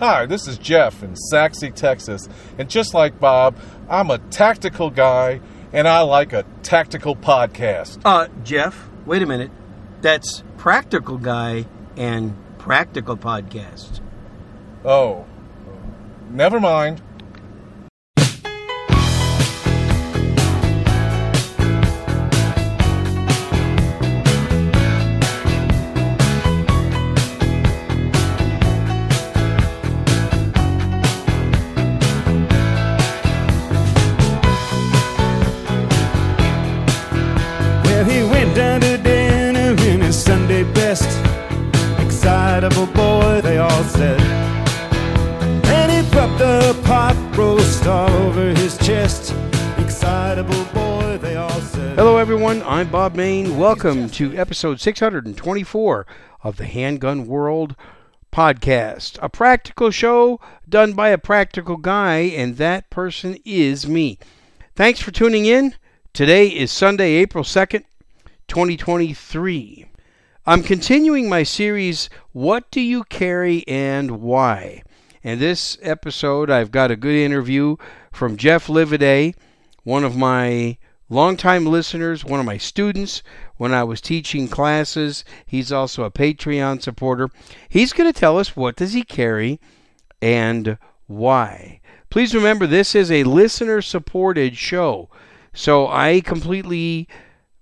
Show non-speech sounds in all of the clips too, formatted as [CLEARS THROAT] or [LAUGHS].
Hi, this is Jeff in Sachse, Texas. And just like Bob, I'm a tactical guy and I like a tactical podcast. Uh, Jeff, wait a minute. That's Practical Guy and Practical Podcast. Oh, never mind. Hello, everyone. I'm Bob Mayne. Welcome to episode 624 of the Handgun World podcast, a practical show done by a practical guy, and that person is me. Thanks for tuning in. Today is Sunday, April 2nd, 2023. I'm continuing my series, What Do You Carry and Why? And this episode, I've got a good interview from Jeff Livaudais, one of my longtime listeners, one of my students when I was teaching classes. He's also a Patreon supporter. He's going to tell us what does he carry and why. Please remember this is a listener supported show. So I completely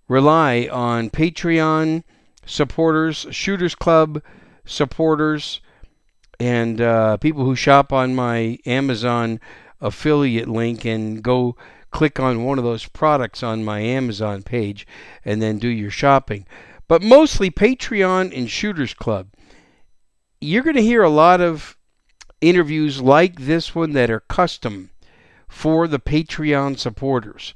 rely on Patreon supporters, Shooters Club supporters, and uh, people who shop on my Amazon affiliate link and go click on one of those products on my Amazon page and then do your shopping. But mostly Patreon and Shooters Club. You're going to hear a lot of interviews like this one that are custom for the Patreon supporters.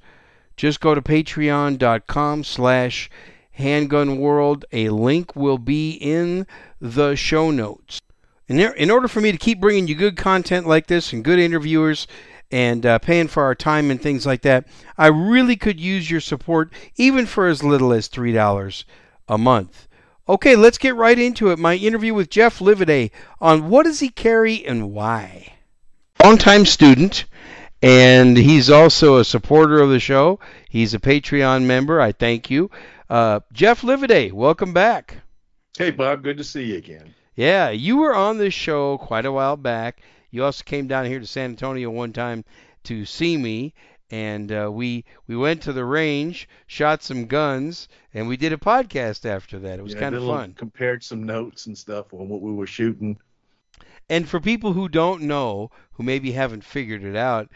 Just go to patreon.com slash handgunworld. A link will be in the show notes. In, in order for me to keep bringing you good content like this and good interviewers and uh, paying for our time and things like that, I really could use your support even for as little as $3 a month. Okay, let's get right into it. My interview with Jeff Livaudais on what does he carry and why. Longtime student, and he's also a supporter of the show. He's a Patreon member. I thank you. Uh, Jeff Livaudais, welcome back. Hey, Bob. Good to see you again. Yeah, you were on this show quite a while back. You also came down here to San Antonio one time to see me, and uh, we we went to the range, shot some guns, and we did a podcast after that. It was Yeah, kind of did a little- fun. Compared some notes and stuff on what we were shooting. And for people who don't know, who maybe haven't figured it out,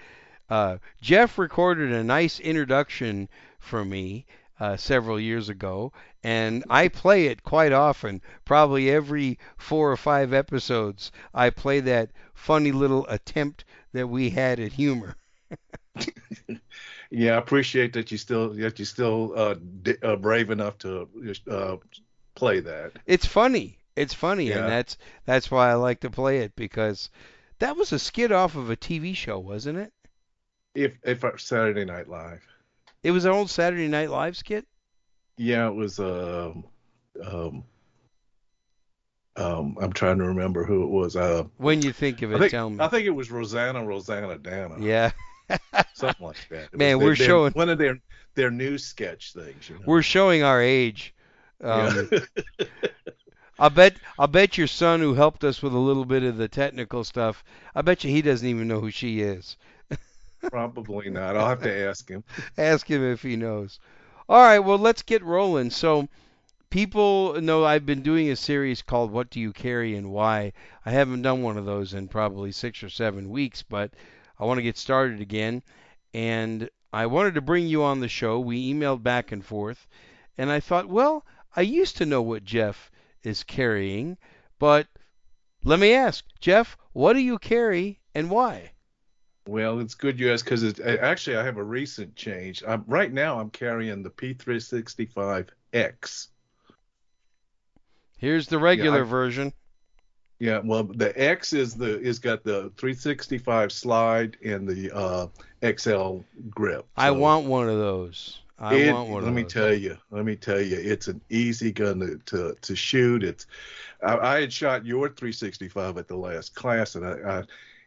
uh, Jeff recorded a nice introduction for me uh, several years ago, and I play it quite often. Probably every four or five episodes, I play that funny little attempt that we had at humor. [LAUGHS] Yeah, I appreciate that you still that you still uh, d- uh, brave enough to uh, play that. It's funny. It's funny, Yeah. and that's that's why I like to play it because that was a skit off of a TV show, wasn't it? If if uh, Saturday Night Live. It was an old Saturday Night Live skit. Yeah, it was. Um, um, um, I'm trying to remember who it was. Uh, When you think of it, I think tell me. I think it was Roseanne Roseannadanna. yeah. [LAUGHS] something like that. It Man, was we're their- showing- one of their their new sketch things. You know? We're showing our age. Um, Yeah. I bet I bet your son who helped us with a little bit of the technical stuff, I bet you he doesn't even know who she is. [LAUGHS] Probably not. I'll have to ask him. Ask him if he knows. All right, well let's get rolling. So people know I've been doing a series called What Do You Carry and Why. I haven't done one of those in probably 6 or 7 weeks, but I want to get started again and I wanted to bring you on the show. We emailed back and forth and I thought, well, I used to know what Jeff is carrying, but let me ask, Jeff, what do you carry and why? Well, it's good you asked because actually I have a recent change. I'm, right now I'm carrying the P365X. Here's the regular I- version. Yeah, well, the X is the is got the 365 slide and the uh, XL grip. I want one of those. I It- want one let of me those. tell you, let me tell you, it's an easy gun to to, to shoot. It's I, I had shot your 365 at the last class, and I, I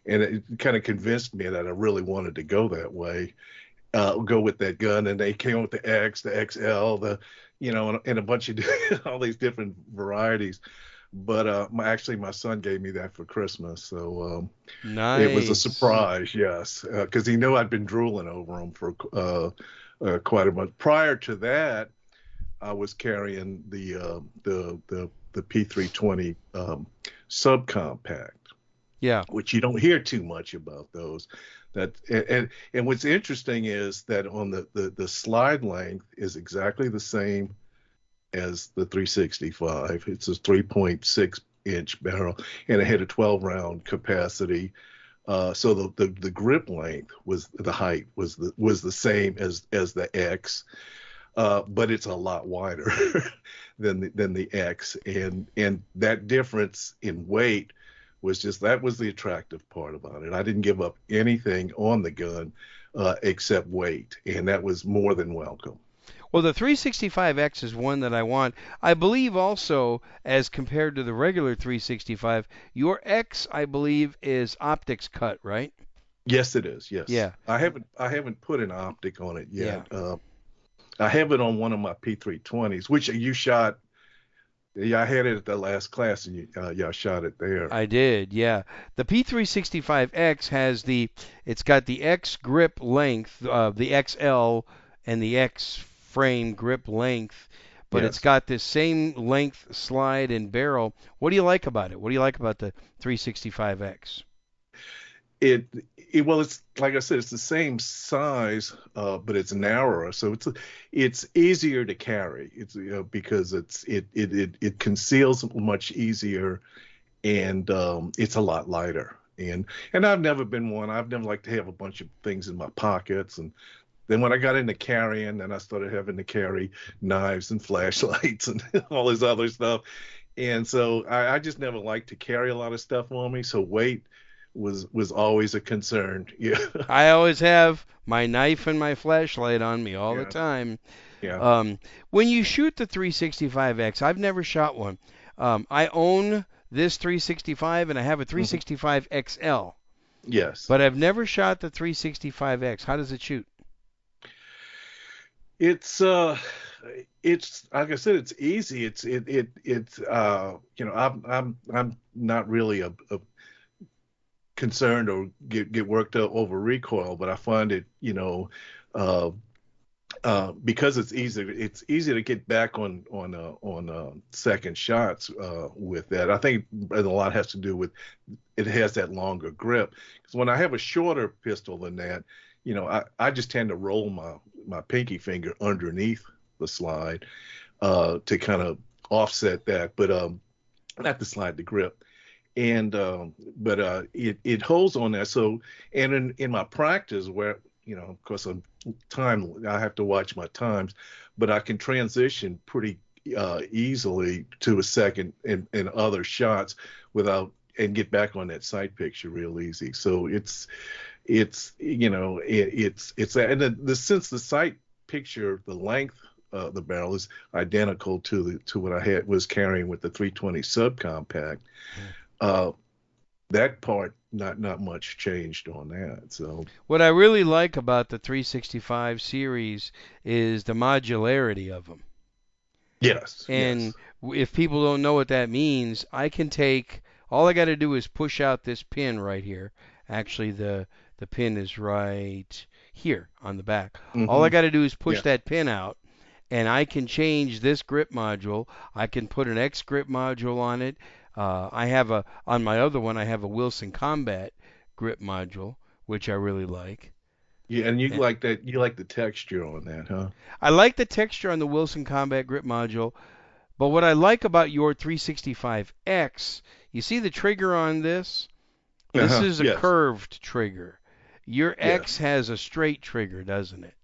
and it kind of convinced me that I really wanted to go that way, uh, go with that gun. And they came with the X, the XL, the you know, and, and a bunch of [LAUGHS] all these different varieties. But uh, my, actually, my son gave me that for Christmas, so um, Nice. it was a surprise, yes, because he knew I'd been drooling over them for uh, uh, quite a month. Prior to that, I was carrying the uh, the the the P320 um, subcompact, Yeah. which you don't hear too much about those. That and and, what's interesting is that on the, the the slide length is exactly the same as the 365. It's a 3.6 inch barrel, and it had a 12 round capacity. Uh, so the, the the grip length was the height was the was the same as as the X, uh, but it's a lot wider [LAUGHS] than the, than the X, and and that difference in weight was just that was the attractive part about it. I didn't give up anything on the gun uh, except weight, and that was more than welcome. Well, the 365X is one that I want. I believe also, as compared to the regular 365, your X, I believe, is optics cut, right? Yes, it is. Yes. Yeah. I haven't I haven't put an optic on it yet. Uh, I have it on one of my P320s, which you shot. Yeah, I had it at the last class, and you, uh, y'all shot it there. I did, yeah. The P365X has the, it's got the X grip length, uh, the XL, and the X frame grip length, but it's got this same length slide and barrel. What do you like about it? What do you like about the 365X? It, it well, it's like I said, it's the same size, uh, but it's narrower, so it's it's easier to carry. It's you know, because it's it, it it it conceals much easier, and um, it's a lot lighter. And and I've never been one. I've never liked to have a bunch of things in my pockets. And then when I got into carrying, then I started having to carry knives and [LAUGHS] flashlights and [LAUGHS] all this other stuff. And so I, I just never liked to carry a lot of stuff on me. So weight was was always a concern. [LAUGHS] Yeah. I always have my knife and my flashlight on me all the time. yeah. Um, when you shoot the 365X, I've never shot one. Um, I own this 365 and I have a 365 XL, yes. but I've never shot the 365X. How does it shoot? it's uh it's like I said, it's easy. It's it it it's uh you know I'm I'm I'm not really a, a concerned or get get worked up over recoil, but I find it you know uh uh because it's easy it's easy to get back on on uh, on uh, second shots uh with that. I think a lot has to do with it has that longer grip because when I have a shorter pistol than that, you know I I just tend to roll my my pinky finger underneath the slide uh, to kind of offset that, but um, not the slide, the grip. And um, but uh, it it holds on that. So and in in my practice, where you know, of course, I'm time I have to watch my times, but I can transition pretty uh, easily to a second and and other shots without and get back on that sight picture real easy. So it's it's you know it, it's it's and the, the since the sight picture the length of the barrel is identical to the to what I had was carrying with the 320 subcompact. Uh, that part not not much changed on that. So What I really like about the 365 series is the modularity of them. yes, And yes. if people don't know what that means, I can take all I got to do is push out this pin right here. Actually, the the pin is right here on the back. All I Mhm. got to do is push Yeah. that pin out, and I can change this grip module. I can put an X grip module on it. Uh, I have a on my other one. I have a Wilson Combat grip module, which I really like. yeah, and you Yeah. like that you like the texture on that, huh? I like the texture on the Wilson Combat Grip Module, but what I like about your 365X, you see the trigger on this? This Uh-huh, is a yes. curved trigger. Your. X has a straight trigger, doesn't it?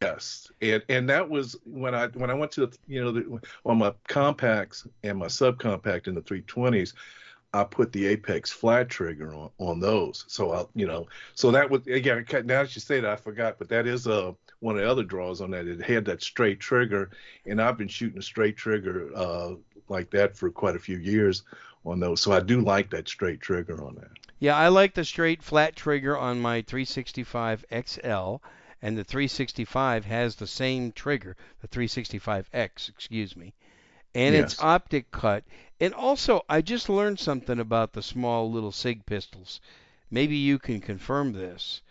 Yes, and and that was when I when I went to you know the, on my compacts and my subcompact in the 320s, I put the Apex flat trigger on, on those. So I, you know, so that was again. Now that you say that, I forgot, but that is uh one of the other draws on that. It had that straight trigger, and I've been shooting a straight trigger uh like that for quite a few years on those. So I do like that straight trigger on that. Yeah, I like the straight flat trigger on my 365 XL, and the 365 has the same trigger, the 365X, excuse me, and Yes. it's optic cut. And also, I just learned something about the small little SIG pistols. Maybe you can confirm this.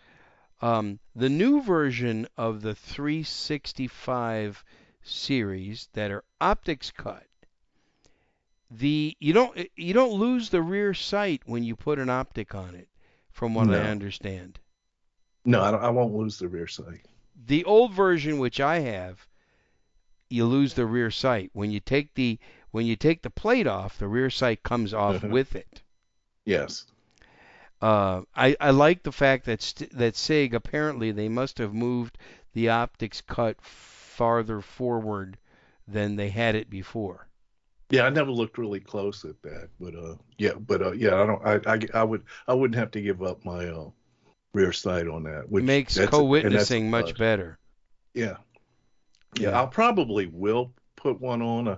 Um, the new version of the 365 series that are optics cut the you don't you don't lose the rear sight when you put an optic on it from what No. I understand. No, I, don't, I won't lose the rear sight. The old version which I have you lose the rear sight when you take the when you take the plate off the rear sight comes off [LAUGHS] with it. Yes. Uh, I, I like the fact that st- that SIG apparently they must have moved the optics cut farther forward than they had it before. Yeah, I never looked really close at that, but uh, yeah, but uh, yeah, I don't, I, I, I would, I wouldn't have to give up my uh, rear sight on that. Which makes that's a- and that's a co-witnessing much better. Yeah. yeah, Yeah. I'll probably will put one on. Uh,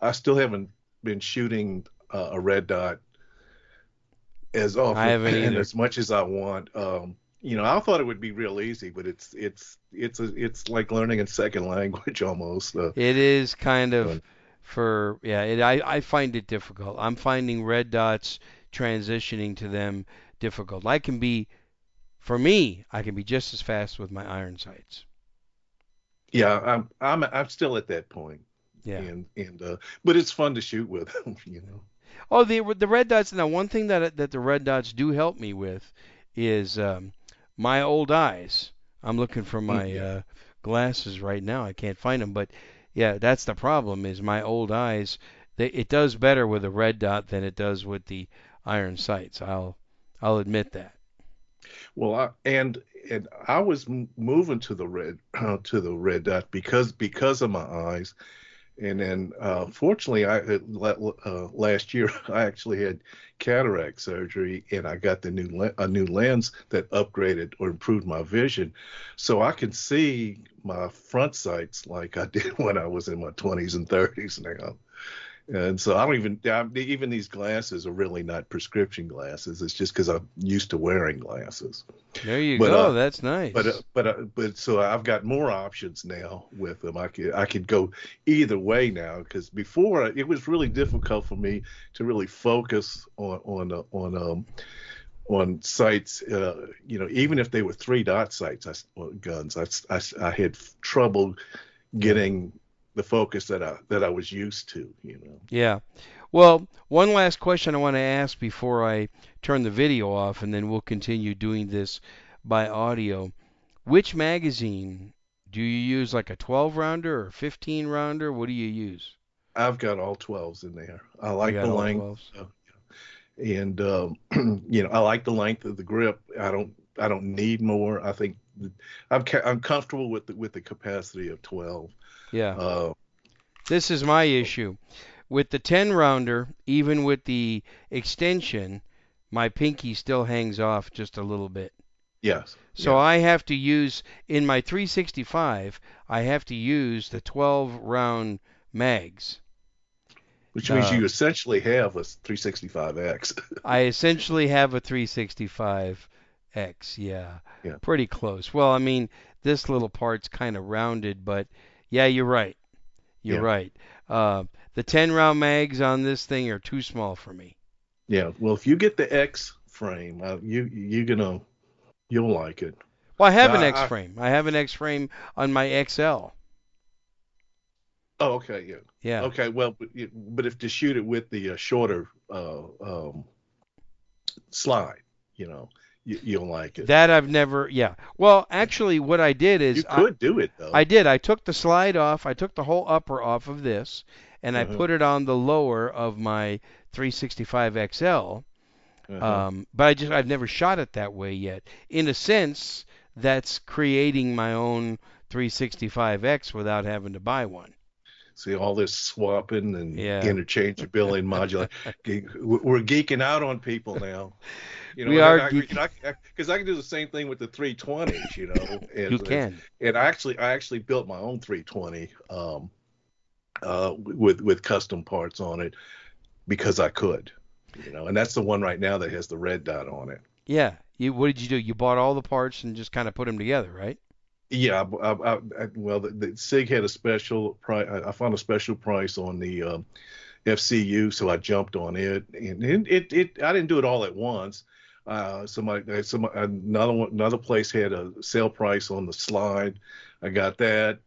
I still haven't been shooting uh, a red dot as often and as much as I want. Um, you know, I thought it would be real easy, but it's it's it's a, it's like learning a second language [LAUGHS] almost. Uh, It is kind of Fun. for yeah. It, I I find it difficult. I'm finding red dots transitioning to them difficult. I can be, for me, I can be just as fast with my iron sights. yeah, I'm I'm I'm still at that point. Yeah. and and uh, but it's fun to shoot with [LAUGHS] them, you know. Oh, the the red dots. Now, one thing that that the red dots do help me with is um, my old eyes. I'm looking for my uh, glasses right now. I can't find them, but yeah, that's the problem. Is my old eyes. They, it does better with a red dot than it does with the iron sights. I'll I'll admit that. Well, I, and and I was moving to the red [CLEARS THROAT] to the red dot because because of my eyes, and then uh, fortunately, I uh, last year [LAUGHS] I actually had cataract surgery, and I got the new le- a new lens that upgraded or improved my vision, so I can see my front sights like I [LAUGHS] did when I was in my 20s and 30s now. And so I don't even I, even these glasses are really not prescription glasses. It's just because I'm used to wearing glasses. There you But, go. uh, that's nice. But uh, but uh, but so I've got more options now with them. I could I could go either way now because before it was really difficult for me to really focus on on uh, on um on sights. Uh, you know, even if they were three dot sights, I, guns, I, I I had trouble getting the focus that I that I was used to. You know. Yeah. Well, one last question I want to ask before I turn the video off, and then we'll continue doing this by audio. Which magazine do you use, like a 12 rounder or 15 rounder? What do you use? I've got all 12s in there. I like the length. 12s? and um, [CLEARS THROAT] you know I like the length of the grip. I don't I don't need more. I think th- I'm ca- I'm comfortable with the, with the capacity of 12. Yeah. Uh, This is my issue. With the 10 rounder, even with the extension, my pinky still hangs off just a little bit. yes. So yeah. I have to use in my 365, I have to use the 12 round mags. which means uh, you essentially have a 365X. [LAUGHS] I essentially have a 365X. Yeah. Yeah. Pretty close. Well, I mean, this little part's kind of rounded, but yeah, you're right. You're Yeah. right. Uh, the 10 round mags on this thing are too small for me. yeah. Well, if you get the X frame, uh, you you're gonna you'll like it. Well, I have an X I- frame. I have an X frame on my XL. Oh, okay. Yeah. Yeah. Okay. Well, but, you- but if to shoot it with the uh, shorter uh, um, slide, you know, you, you'll like it. That I've never. Yeah. Well, actually, what I did is you I- could do it though. I did. I took the slide off. I took the whole upper off of this, and I Uh-huh. put it on the lower of my 365 XL. Uh-huh. Um, but I just I've never shot it that way yet. In a sense, that's creating my own 365X without having to buy one. See all this swapping and Yeah. interchangeability and modular. [LAUGHS] We're geeking out on people now. You know, We and are I, geek- because I, can do the same thing with the 320s. You know, [LAUGHS] and, You can. and I actually I actually built my own 320 um, uh, with with custom parts on it because I could. You know, and that's the one right now that has the red dot on it. Yeah. You what did you do? You bought all the parts and just kind of put them together, right? Yeah, I, I, I, well, the, the Sig had a special price. I I found a special price on the um, FCU, so I jumped on it, and it, it, it I didn't do it all at once. Uh, somebody, some another one, another place had a sale price on the slide. I got that,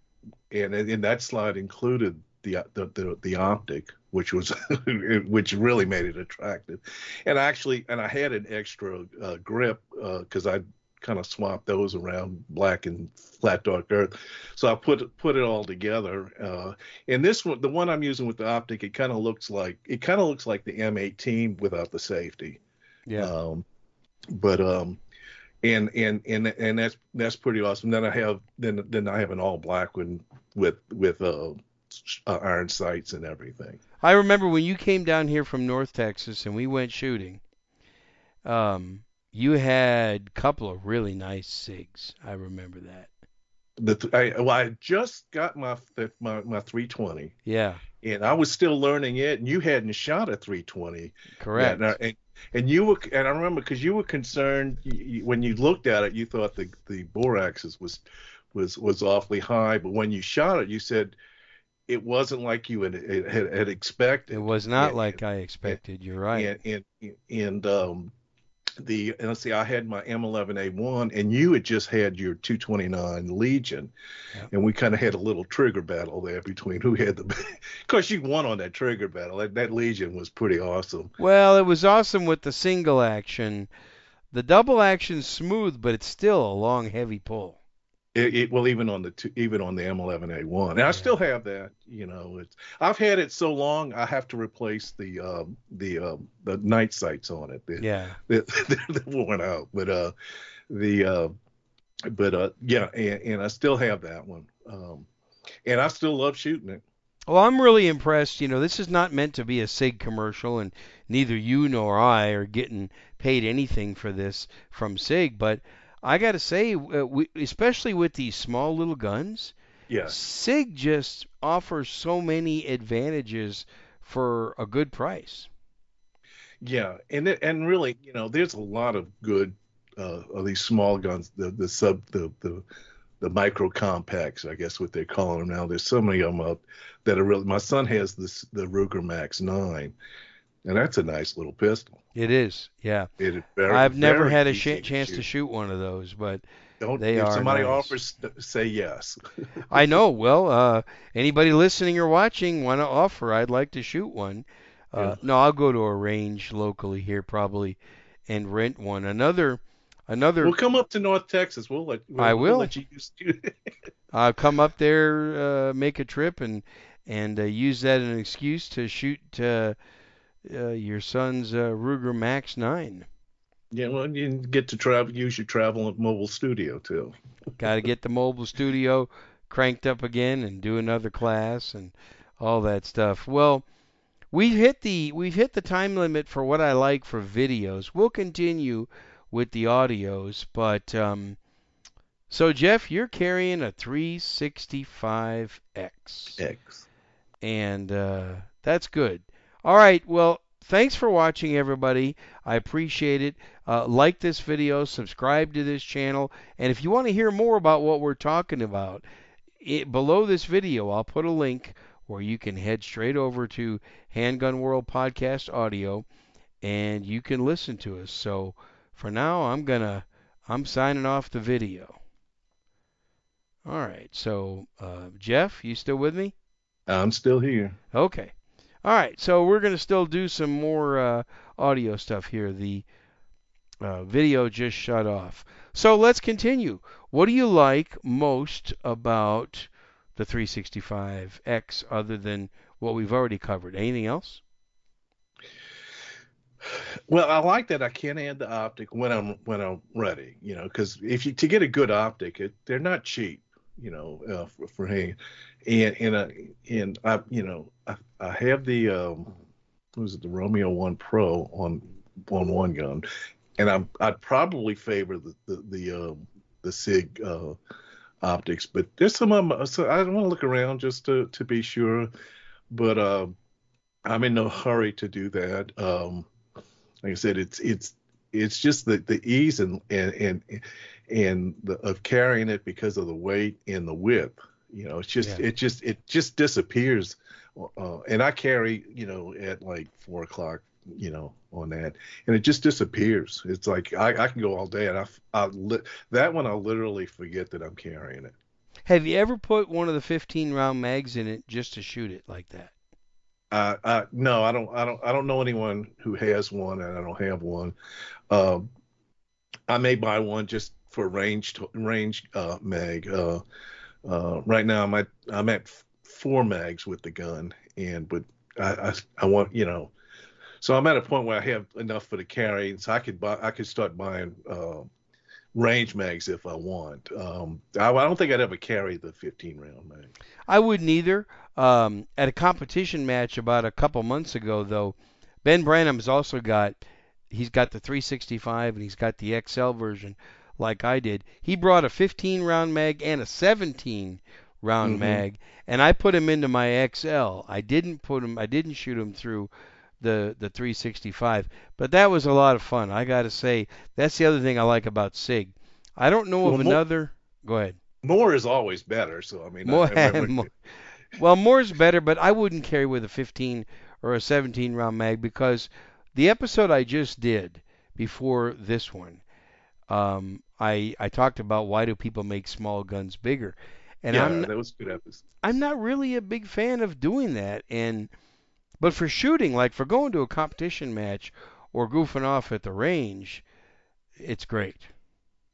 and and that slide included the the the, the optic, which was [LAUGHS] which really made it attractive. And actually, and I had an extra uh, grip because I kind of swapped those around black and flat dark earth. So I put put it all together. Uh, and this one, the one I'm using with the optic, it kind of looks like it kind of looks like the M18 without the safety. Yeah. Um, but um, and and and and that's that's pretty awesome. Then I have then then I have an all black one with with uh, uh iron sights and everything. I remember when you came down here from North Texas and we went shooting. Um, you had a couple of really nice SIGs. I remember that. The th- I, well, I just got my my my 320, Yeah, and I was still learning it, and you hadn't shot a 320 correct. Yeah, and, I- and, and you were, and I remember because you were concerned you- when you looked at it, you thought the the bore axis was was was awfully high, but when you shot it, you said it wasn't like you had had, had expected. it was not and- like I expected. You're right. And and and um, the let's see, I had my M11A1, and you had just had your 229 Legion, Yeah. and we kind of had a little trigger battle there between who had the. [LAUGHS] Of course, you won on that trigger battle. That, that Legion was pretty awesome. Well, it was awesome with the single action. The double action's smooth, but it's still a long, heavy pull. It, it well even on the two, even on the M11A1, and I still have that. You know, it's I've had it so long I have to replace the um, the um, the night sights on it. The- Yeah. they're, they're worn out. But uh, the uh, but uh, yeah, and, and I still have that one. Um, and I still love shooting it. Well, I'm really impressed. You know, this is not meant to be a SIG commercial, and neither you nor I are getting paid anything for this from SIG. But I got to say, uh, we, especially with these small little guns, Yes. SIG just offers so many advantages for a good price. Yeah, and it, and really, you know, there's a lot of good uh, of these small guns, the the sub the the the micro compacts, I guess what they're calling them now. There's so many of them up that are really. My son has this the Ruger Max Nine, and that's a nice little pistol. It is, yeah. It is very, I've never had a sh- chance to shoot. shoot one of those, but Don't, they if are somebody nice. offers, say yes. [LAUGHS] I know. Well, uh, anybody listening or watching want to offer? I'd like to shoot one. Uh, Yeah. No, I'll go to a range locally here probably and rent one. Another, another. We'll come up to North Texas. We'll let. We'll, I we'll let you use. [LAUGHS] I'll come up there, uh, make a trip, and and uh, use that as an excuse to shoot uh, your son's uh, Ruger Max Nine. yeah, well, you get to travel. Use your travel mobile studio too. Got to get the mobile studio cranked up again and do another class and all that stuff. Well, we've hit the we've hit the time limit for what I like for videos. We'll continue with the audios, but um, so Jeff, you're carrying a 365X, X. and uh, that's good. All right, well. Thanks for watching, everybody. I appreciate it. Uh, like this video, subscribe to this channel, and if you want to hear more about what we're talking about, it, below this video, I'll put a link where you can head straight over to Handgun World Podcast Audio, and you can listen to us. So for now, I'm gonna I'm signing off the video. All right. So uh, Jeff, you still with me? I'm still here. Okay. All right. So we're gonna still do some more uh, audio stuff here. The uh, video just shut off. So let's continue. What do you like most about the 365X other than what we've already covered? Anything else? Well, I like that I can add the optic when I'm when I'm ready. You know, because if you to get a good optic, it, they're not cheap. You know, uh, for, for. And and uh, and I, you know, I, I have the um, what was it, the Romeo One Pro on on one gun, and I'm I'd probably favor the the the, uh, the Sig uh, optics, but there's some of them. So I don't want to look around just to to be sure, but uh, I'm in no hurry to do that. Um, like I said, it's it's it's just the the ease and and and and the, of carrying it because of the weight and the width. You know, it's just Yeah. it just it just disappears. Uh, and I carry, you know, at like four o'clock, you know, on that, and it just disappears. It's like I, I can go all day, and I, I li- that one I'll literally forget that I'm carrying it. Have you ever put one of the 15 round mags in it just to shoot it like that? Uh, I, no, I don't, I don't, I don't know anyone who has one, and I don't have one. Um, I may buy one just for range range uh, mag. Uh, uh, right now, I'm at I'm at four mags with the gun, and but I, I I want you know, so I'm at a point where I have enough for the carry, and so I could buy I could start buying uh, range mags if I want. Um, I, I don't think I'd ever carry the 15 round mag. I wouldn't either. Um, at a competition match about a couple months ago, though, Ben Branam's also got he's got the 365 and he's got the XL version, like I did. He brought a 15 round mag and a 17 round Mhm. mag, and I put him into my XL. I didn't put him. I didn't shoot him through the the 365, but that was a lot of fun. I got to say, that's the other thing I like about Sig. I don't know Well, of mo- another. Go ahead. More is always better, so I mean, More, I, I more- [LAUGHS] well, more's better, but I wouldn't carry with a 15 or a 17 round mag because the episode I just did before this one, um, I I talked about why do people make small guns bigger, and yeah, I'm that was good episode. I'm not really a big fan of doing that. And but for shooting, like for going to a competition match or goofing off at the range, it's great.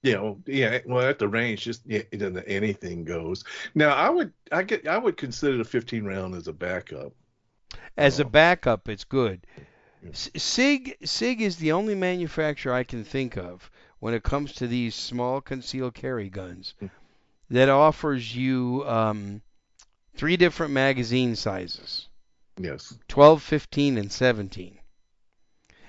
Yeah, well, yeah, well, at the range, just yeah, anything goes. Now, I would, I get, I would consider the 15 round as a backup. As a Oh. backup, it's good. Yeah. Sig Sig is the only manufacturer I can think of when it comes to these small concealed carry guns Mm. that offers you um, three different magazine sizes: Yes. 12, 15, and 17,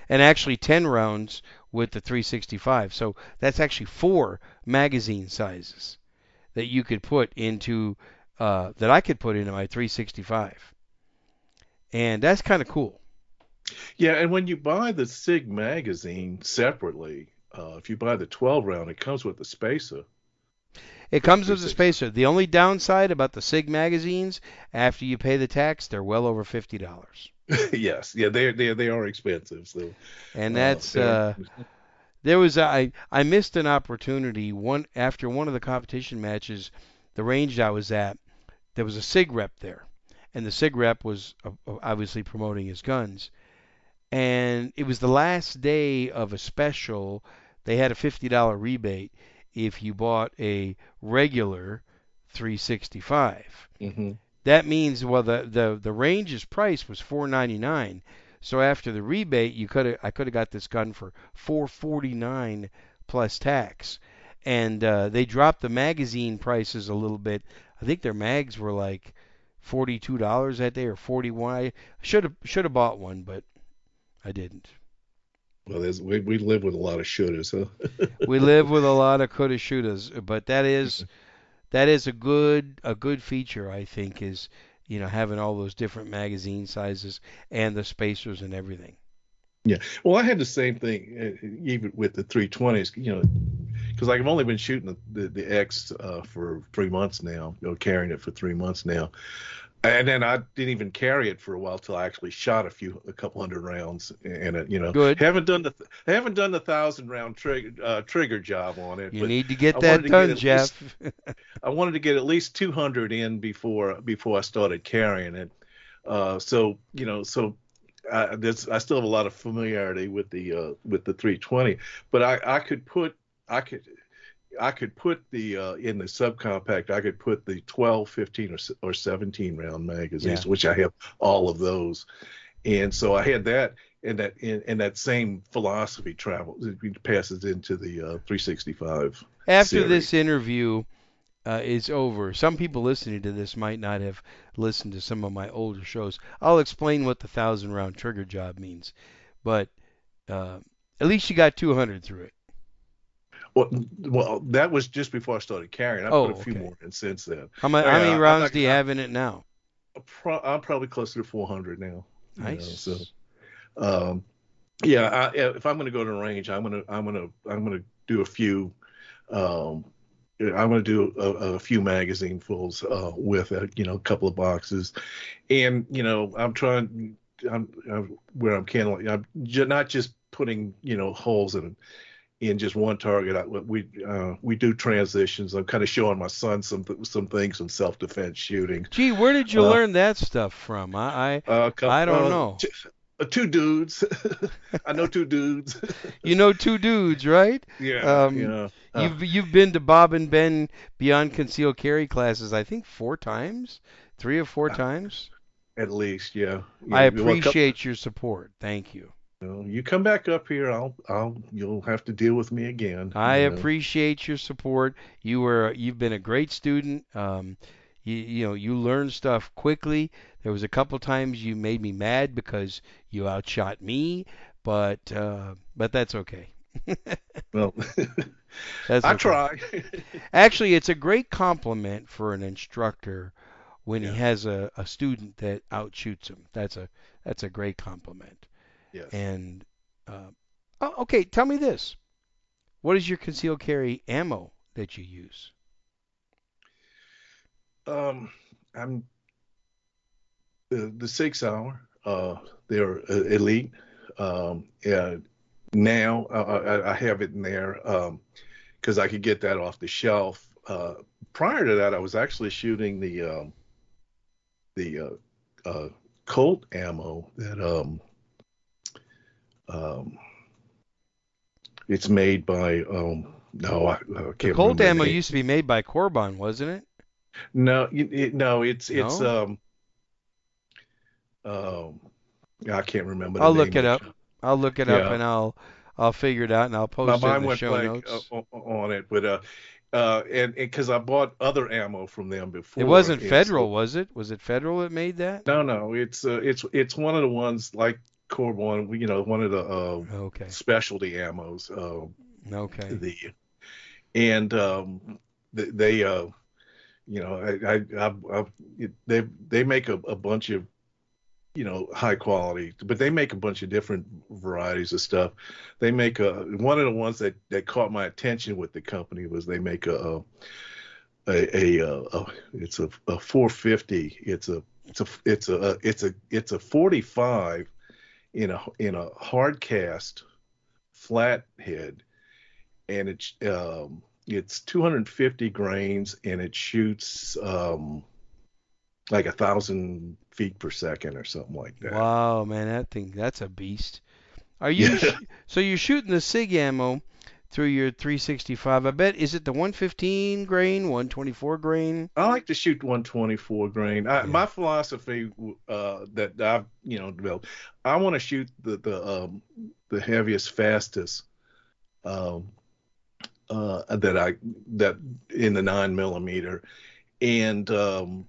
and actually 10 rounds with the 365. So that's actually four magazine sizes that you could put into uh, that I could put into my 365, and that's kind of cool. Yeah, and when you buy the Sig magazine separately, uh, if you buy the 12 round, it comes with the spacer. It comes with a 360. spacer. The only downside about the Sig magazines, after you pay the tax, they're well over fifty dollars, [LAUGHS] yes, yeah, they they they are expensive. So and uh, that's they're- uh, there was a, I I missed an opportunity one after one of the competition matches, the range I was at, there was a Sig rep there, and the Sig rep was uh, obviously promoting his guns, and it was the last day of a special. They had a fifty dollar rebate if you bought a regular 365. mhm. That means well the the the range's price was 4.99. So after the rebate, you could I could have got this gun for 4.49 plus tax. And uh, they dropped the magazine prices a little bit. I think their mags were like forty-two dollars that day or forty-one. I should have should have bought one, but I didn't. Well, there's, we we live with a lot of shooters, huh? [LAUGHS] we live with a lot of coulda shouldas, but that is that is a good a good feature I think is you know having all those different magazine sizes and the spacers and everything. Yeah, well, I had the same thing uh, even with the 320s, you know, because like I've only been shooting the, the, the X uh, for three months now, you know, carrying it for three months now. And then I didn't even carry it for a while till I actually shot a few, a couple hundred rounds in it. You know, Good. Haven't done the, I haven't done the thousand round trigger uh, trigger job on it. You need to get I that get done, at Jeff. I wanted to get at least 200 in before before I started carrying it. Uh, so you know, so I, there's I still have a lot of familiarity with the uh, with the 320, but I I could put I could I could put the uh, in the subcompact I could put the 12, 15 or, or 17 round magazines, Yeah. which I have all of those, and so I had that. And that and, and that same philosophy travels it passes into the uh, 365. After series. this interview, uh, is over. Some people listening to this might not have listened to some of my older shows. I'll explain what the thousand round trigger job means, but uh, at least you got 200 through it. Well, well, that was just before I started carrying. I Oh, put a few okay. more in since then. How, mu- how many rounds not- do you have in it now? I'm probably closer to 400 now. you know, Nice. so, um, yeah, I, if I'm going to go to the range, I'm going to I'm going to I'm going to do a few. Um, I'm going to do a, a few magazine fulls uh, with a, you know a couple of boxes, and you know I'm trying. I'm, I'm where I'm can I'm j- not just putting you know holes in in just one target. I, we uh, we do transitions. I'm kind of showing my son some some things from self defense shooting. Gee, where did you Uh, learn that stuff from? I, I Uh, cou- I don't uh, know. t- uh, two dudes. [LAUGHS] I know two dudes. [LAUGHS] you know two dudes, right? yeah. Um, yeah. Uh, You've you've been to Bob and Ben Beyond Concealed Carry classes, I think four times, three or four times. at least, yeah. yeah. I appreciate your support. Thank you. You, know, you come back up here, I'll, I'll, you'll have to deal with me again. I you know. appreciate your support. You were you've been a great student. Um, you you know you learn stuff quickly. There was a couple times you made me mad because you outshot me, but uh, but that's okay. [LAUGHS] Well, [LAUGHS] That's I okay. try. [LAUGHS] Actually, it's a great compliment for an instructor when Yeah. he has a, a student that outshoots him. That's a that's a great compliment. Yes. And uh, oh, okay, tell me this: what is your concealed carry ammo that you use? Um, I'm the the six hour. Uh, they're uh, elite. Um, yeah. Now uh, I, I have it in there um, because I could get that off the shelf. Uh, prior to that, I was actually shooting the um, the uh, uh, Colt ammo that um, um, it's made by um, no, I, I can't The Colt ammo used to be made by Corban, wasn't it? No, it, no, it's it's No? um um I can't remember. the I'll look it up. I'll look it up and I'll I'll figure it out and I'll My post it in the show blank notes. uh, on it, but uh, uh, and because I bought other ammo from them before. it wasn't Federal, was it? Was it Federal that made that? no, no, it's uh, it's it's one of the ones like Corbon, you know, one of the uh, Okay. specialty ammos. Uh, Okay. the and um they, they uh you know I I, I, I they they make a, a bunch of you know high quality but they make a bunch of different varieties of stuff they make a one of the ones that that caught my attention with the company was they make a a a, a, a it's a, a 450 it's a it's a it's a it's a it's a 45 in a in a hard cast flat head and it's um, it's 250 grains and it shoots um, like a thousand feet per second or something like that. Wow, man, that thing that's a beast. Are you Yeah. sh- so you're shooting the SIG ammo through your 365? I bet is it the 115 grain, 124 grain? I like to shoot 124 grain. I, Yeah. My philosophy uh, that I've you know developed, I want to shoot the the um, the heaviest, fastest um, uh, that I that in the nine millimeter, and um,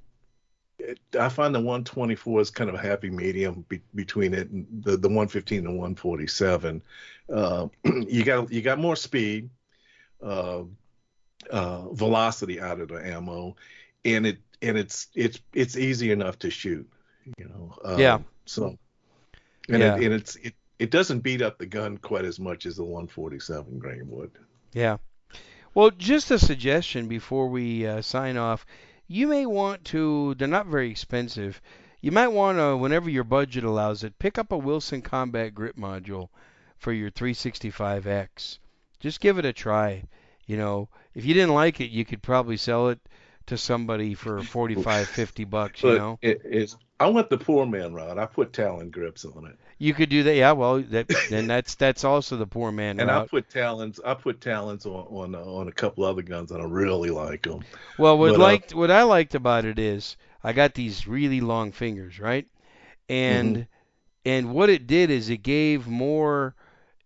it, I find the 124 is kind of a happy medium be, between it and the the 115 and 147. Uh, [CLEARS THROAT] you got you got more speed. Uh, uh, velocity out of the ammo, and it and it's it's it's easy enough to shoot, you know. Um, Yeah. So, and Yeah. it and it's it it doesn't beat up the gun quite as much as the 147 grain would. Yeah. Well, just a suggestion before we uh, sign off. You may want to, they're not very expensive. You might want to, whenever your budget allows it, pick up a Wilson Combat Grip Module for your 365X. Just give it a try. You know, if you didn't like it, you could probably sell it to somebody for 45, 50 bucks, you know. it, it's I went the poor man route. I put Talon grips on it, You could do that. Yeah, well, that then that's that's also the poor man and I put Talons. I put Talons on on, uh, on a couple other guns, and I really like them. Well, what But, uh, liked what I liked about it is I got these really long fingers, right? And Mm-hmm. and what it did is it gave more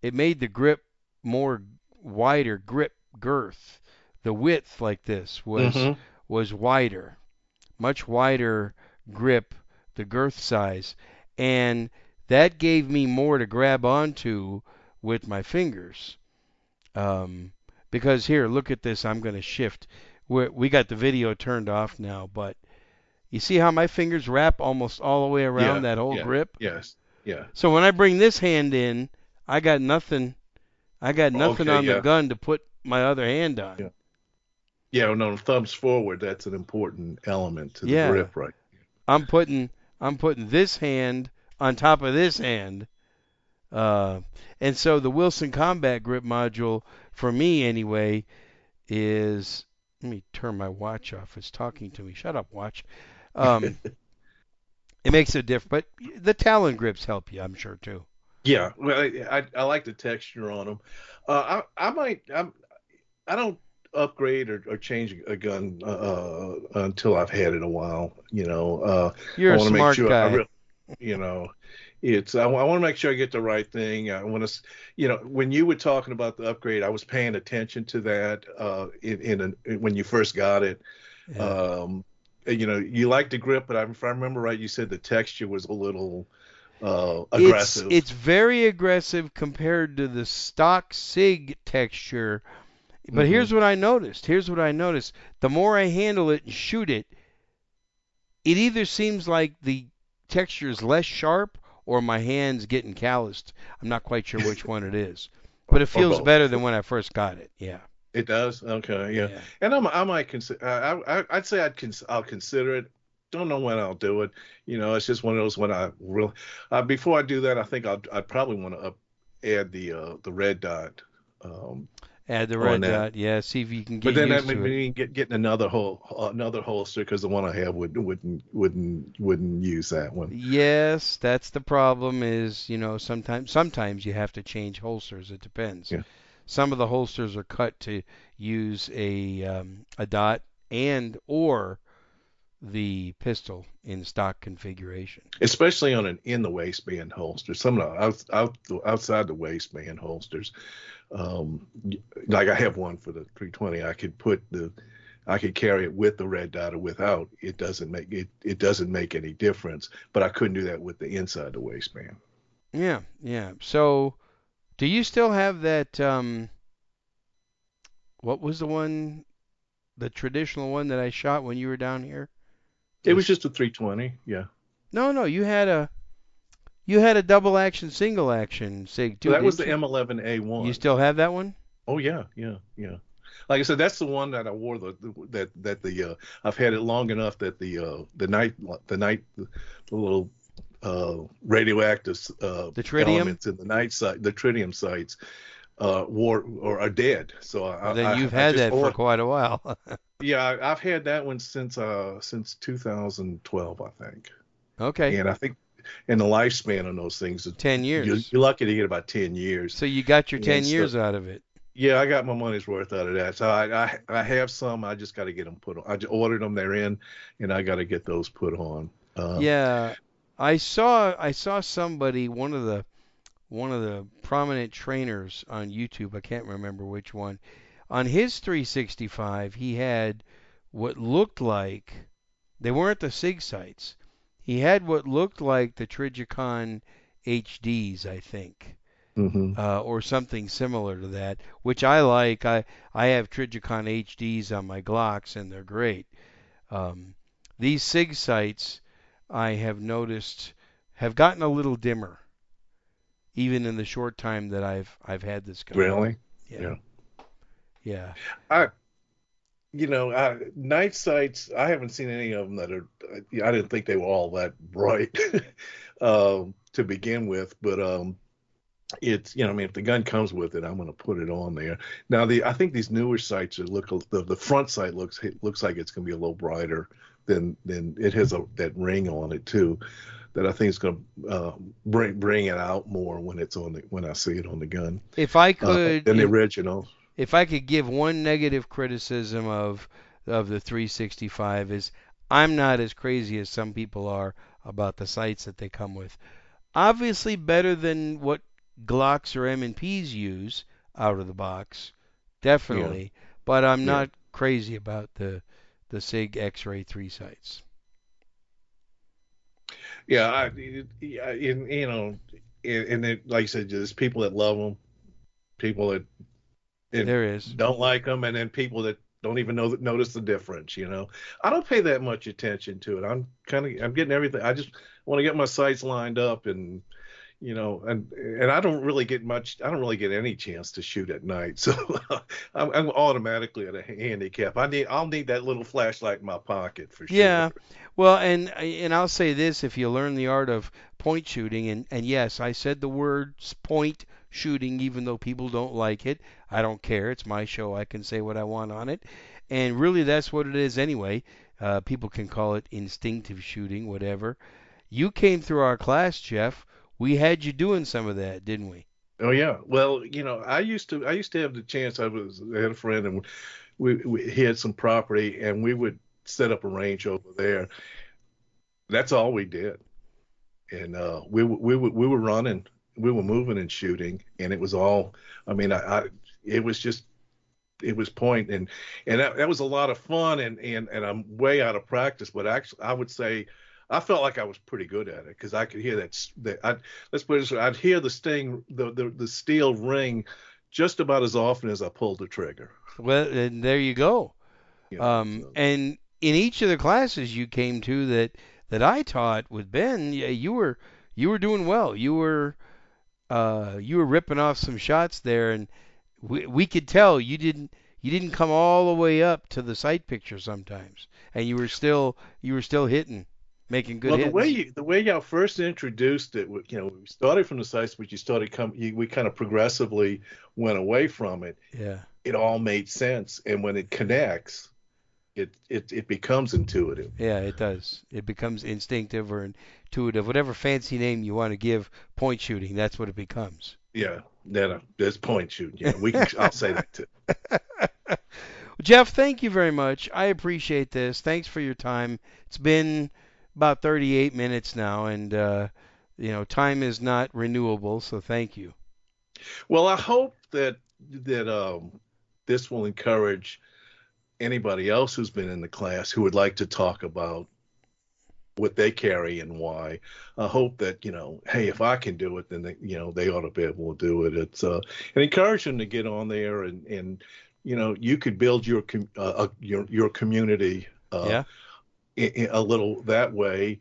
it made the grip more wider grip girth the width like this was Mhm. was wider, much wider grip, the girth size, and that gave me more to grab onto with my fingers. Um, because here, look at this. I'm going to shift. We're, we got the video turned off now, but you see how my fingers wrap almost all the way around Yeah, that whole yeah. grip. Yes. Yeah. So when I bring this hand in, I got nothing. I got nothing Okay, on yeah. the gun to put my other hand on. Yeah. Yeah. No, thumbs forward. That's an important element to the Yeah. grip, right? I'm putting I'm putting this hand on top of this hand. Uh, and so the Wilson Combat Grip module, for me anyway, is let me turn my watch off. It's talking to me. Shut up, watch. Um, [LAUGHS] it makes a difference, but the Talon grips help you, I'm sure too. Yeah, well, I, I, I like the texture on them. Uh, I I might I'm I don't upgrade or, or change a gun uh, until I've had it a while. You know, uh, You're I a want make smart sure guy. I really, you know, it's I, want to make sure I get the right thing. I want to, you know, when you were talking about the upgrade, I was paying attention to that uh, in, in a, when you first got it. Yeah. Um, you know, you like the grip, but if I remember right, you said the texture was a little uh, aggressive. It's, it's very aggressive compared to the stock SIG texture. But Mhm. here's what I noticed. Here's what I noticed. The more I handle it and shoot it, it either seems like the texture is less sharp or my hand's getting calloused. I'm not quite sure which [LAUGHS] one it is. But it feels better than when I first got it. Yeah. It does. Okay. Yeah. And I'm, I might consider. I, I, I'd say I'd cons- I'll consider it. Don't know when I'll do it. You know, it's just one of those when I really. Uh, before I do that, I think I'd, I'd probably want to up, add the uh, the red dot. Um, Add the red dot. Yeah. See if you can get but then that used would to mean get, getting another hol- another holster because the one I have would wouldn't wouldn't wouldn't use that one. Yes, that's the problem. Is you know sometimes sometimes you have to change holsters. It depends. Yeah. Some of the holsters are cut to use a um, a dot and or the pistol in stock configuration. especially on an in the waistband holster. Some of the out, out, outside the waistband holsters, um, like I have one for the 320. I could put the, I could carry it with the red dot or without. It doesn't make it. It doesn't make any difference. But I couldn't do that with the inside the waistband. Yeah, yeah. So, do you still have that? Um, what was the one, the traditional one that I shot when you were down here? It was just a 320. Yeah. No, no. You had a, you had a double action, single action Sig too. That was the you? M11A1. You still have that one? Oh yeah, yeah, yeah. Like I said, that's the one that I wore. The, the that that the uh, I've had it long enough that the uh, the night the night the little uh, radioactive uh, The tritium? elements in the night sight the tritium sights uh, wore or are dead. So I, then I, you've I had just that for quite a while. [LAUGHS] yeah. I've had that one since uh since 2012, I think. okay, And I think in the lifespan of those things, ten you're, years. you're lucky to get about 10 years. So you got your Yeah, ten so- years out of it. Yeah, I got my money's worth out of that. So I I, I have some. I just got to get them put on. I ordered them. They're in, and I got to get those put on. Uh, Yeah, I saw I saw somebody one of the one of the prominent trainers on YouTube. I can't remember which one. On his 365, he had what looked like they weren't the Sig sights. He had what looked like the Trijicon HDs, I think. mhm. uh, or something similar to that, which I like. I I have Trijicon HDs on my Glocks, and they're great. Um, these SIG sights, I have noticed, have gotten a little dimmer, even in the short time that I've I've had this gun. Really? Yeah. Yeah. You know, I, night sights. I haven't seen any of them that are. I didn't think they were all that bright [LAUGHS] um, to begin with, but um, it's you know, I mean, if the gun comes with it, I'm going to put it on there. Now, the I think these newer sights are look the the front sight looks looks like it's going to be a little brighter than than it has a that ring on it too. That I think is going to uh, bring bring it out more when it's on the when I see it on the gun If I uh, could, than the original. If I could give one negative criticism of of the 365 is I'm not as crazy as some people are about the sights that they come with. Obviously better than what Glocks or M&Ps use out of the box, definitely. but I'm Yeah. not crazy about the the Sig X-ray three sights. Yeah, I, yeah, you know, and, and it, like I said, there's people that love them, people that There is. don't like them, and then people that don't even know notice the difference. You know, I don't pay that much attention to it. I'm kind of I'm getting everything. I just want to get my sights lined up, and you know, and and I don't really get much. I don't really get any chance to shoot at night, [LAUGHS] so I'm, I'm automatically at a handicap. I need I'll need that little flashlight in my pocket for sure. Yeah. Well, and and I'll say this: if you learn the art of point shooting, and and yes, I said the words point shooting, even though people don't like it. I don't care. It's my show. I can say what I want on it, and really, that's what it is anyway. Uh, people can call it instinctive shooting, whatever. You came through our class, Jeff. We had you doing some of that, didn't we? Oh yeah. Well, you know, I used to I used to have the chance. I was I had a friend and we, we he had some property and we would set up a range over there. That's all we did. And uh, we we we we were running, we were moving and shooting, and it was all. I mean, I, I it was just it was point and and that, that was a lot of fun and and and I'm way out of practice, but actually I would say I felt like I was pretty good at it because I could hear that that I, let's put it this way: I'd hear the sting, the, the the steel ring, just about as often as I pulled the trigger. Well, and there you go. know, Um, so. and in each of the classes you came to that that I taught with Ben, yeah, you were you were doing well. You were uh, you were ripping off some shots there, and we we could tell you didn't you didn't come all the way up to the sight picture sometimes, and you were still you were still hitting, making good well, hits. the way you the way y'all first introduced it, you know, we started from the sights, but you started come, you, we kind of progressively went away from it. yeah, It all made sense, and when it connects, it it it becomes intuitive. yeah, it does. It becomes instinctive or intuitive, whatever fancy name you want to give point shooting. That's what it becomes. Yeah, that uh, there's point shooting. Yeah, we can. [LAUGHS] I'll say that too. Jeff, thank you very much. I appreciate this. Thanks for your time. It's been about 38 minutes now, and uh, you know, time is not renewable, so thank you. Well, I hope that that um, this will encourage anybody else who's been in the class who would like to talk about what they carry and why. I hope that you know, hey, if I can do it, then they, you know they ought to be able to do it. It's uh, and encourage them to get on there and and you know you could build your com- uh, uh, your your community uh, Yeah. i- i- a little that way.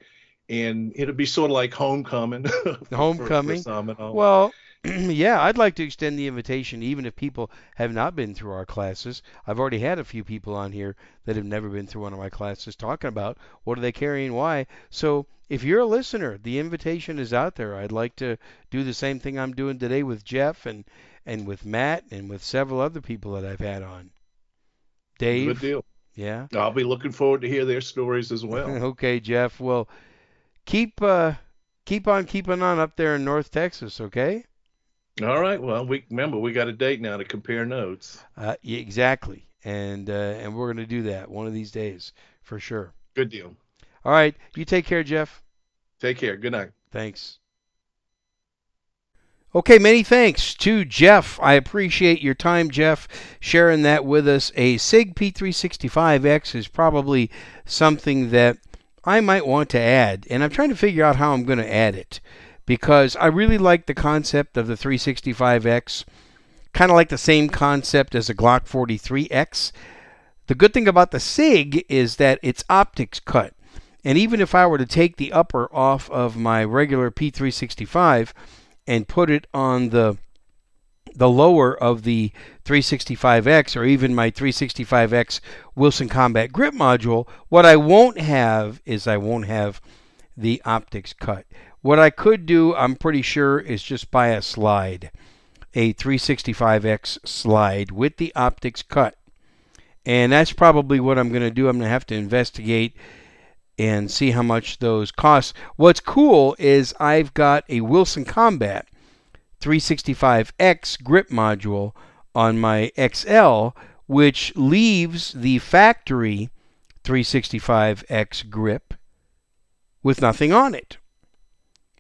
And it'll be sort of like homecoming. [LAUGHS] for- for Homecoming. and all. Well, [CLEARS THROAT] yeah, I'd like to extend the invitation, even if people have not been through our classes. I've already had a few people on here that have never been through one of my classes talking about what are they carrying, why. So if you're a listener, the invitation is out there. I'd like to do the same thing I'm doing today with Jeff and and with Matt and with several other people that I've had on. Dave. Good deal. yeah. I'll be looking forward to hear their stories as well. [LAUGHS] okay, Jeff. Well, keep uh keep on keeping on up there in North Texas, okay? All right. Well, we remember we got a date now to compare notes. Uh, yeah, exactly, and uh, and we're gonna do that one of these days for sure. Good deal. All right, you take care, Jeff. Take care. Good night. Thanks. Okay, many thanks to Jeff. I appreciate your time, Jeff, sharing that with us. A SIG P365X is probably something that I might want to add, and I'm trying to figure out how I'm going to add it because I really like the concept of the 365X, kind of like the same concept as a Glock 43X. The good thing about the SIG is that it's optics cut. And even if I were to take the upper off of my regular P365 and put it on the the lower of the 365X or even my 365X Wilson Combat Grip module, what I won't have is I won't have the optics cut. What I could do, I'm pretty sure, is just buy a slide, a 365X slide with the optics cut. And that's probably what I'm going to do. I'm going to have to investigate and see how much those cost. What's cool is I've got a Wilson Combat 365X grip module on my XL, which leaves the factory 365X grip with nothing on it.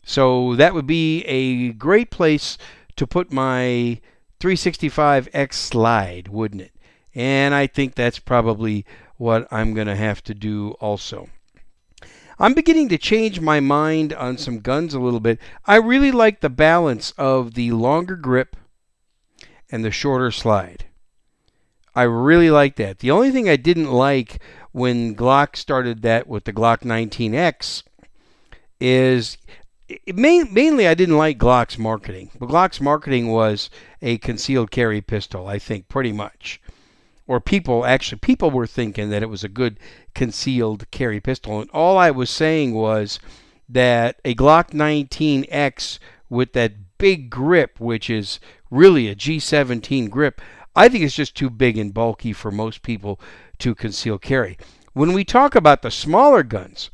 So that would be a great place to put my 365X slide, wouldn't it? And I think that's probably what I'm going to have to do also. I'm beginning to change my mind on some guns a little bit. I really like the balance of the longer grip and the shorter slide. I really like that. The only thing I didn't like when Glock started that with the Glock 19X is main, mainly I didn't like Glock's marketing. But Glock's marketing was a concealed carry pistol, I think, pretty much or people actually people were thinking that it was a good concealed carry pistol and all I was saying was that a Glock 19X with that big grip which is really a G17 grip I think it's just too big and bulky for most people to conceal carry when we talk about the smaller guns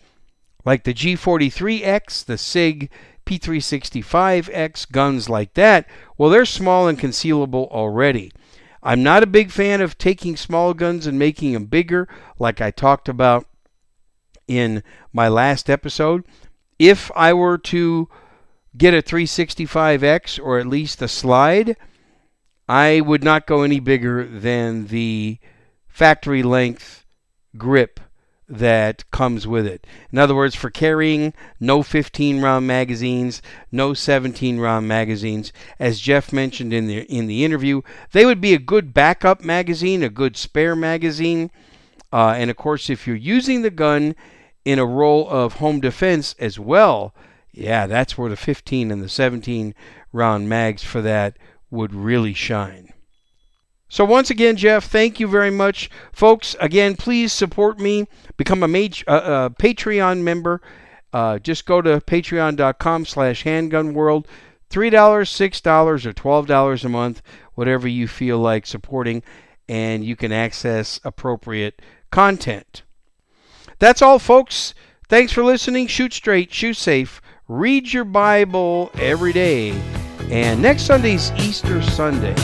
like the G43X the SIG P365X guns like that well they're small and concealable already I'm not a big fan of taking small guns and making them bigger, like I talked about in my last episode. If I were to get a 365X or at least a slide, I would not go any bigger than the factory length grip that comes with it. In other words, for carrying no 15 round magazines, no 17 round magazines, as Jeff mentioned in the in the interview, they would be a good backup magazine, a good spare magazine. Uh, and of course, if you're using the gun in a role of home defense as well, yeah, that's where the 15 and the 17 round mags for that would really shine. So, once again, Jeff, thank you very much. Folks, again, please support me. Become a uh, uh, Patreon member. Uh, just go to patreon.com slash handgunworld. $3, $6, or $12 a month, whatever you feel like supporting, and you can access appropriate content. That's all, folks. Thanks for listening. Shoot straight, shoot safe, read your Bible every day. And next Sunday's Easter Sunday.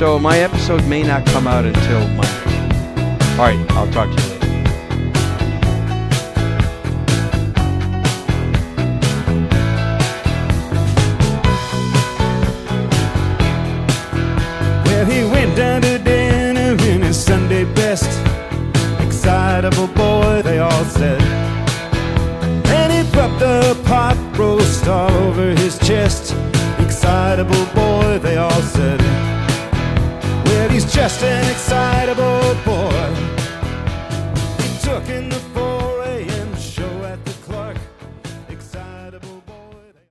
So my episode may not come out until Monday. All right, I'll talk to you later. Well, he went down to dinner in his Sunday best. Excitable boy, they all said. And he the pot roast all over his chest. Excitable boy, they all said said he's just an excitable boy. He took in the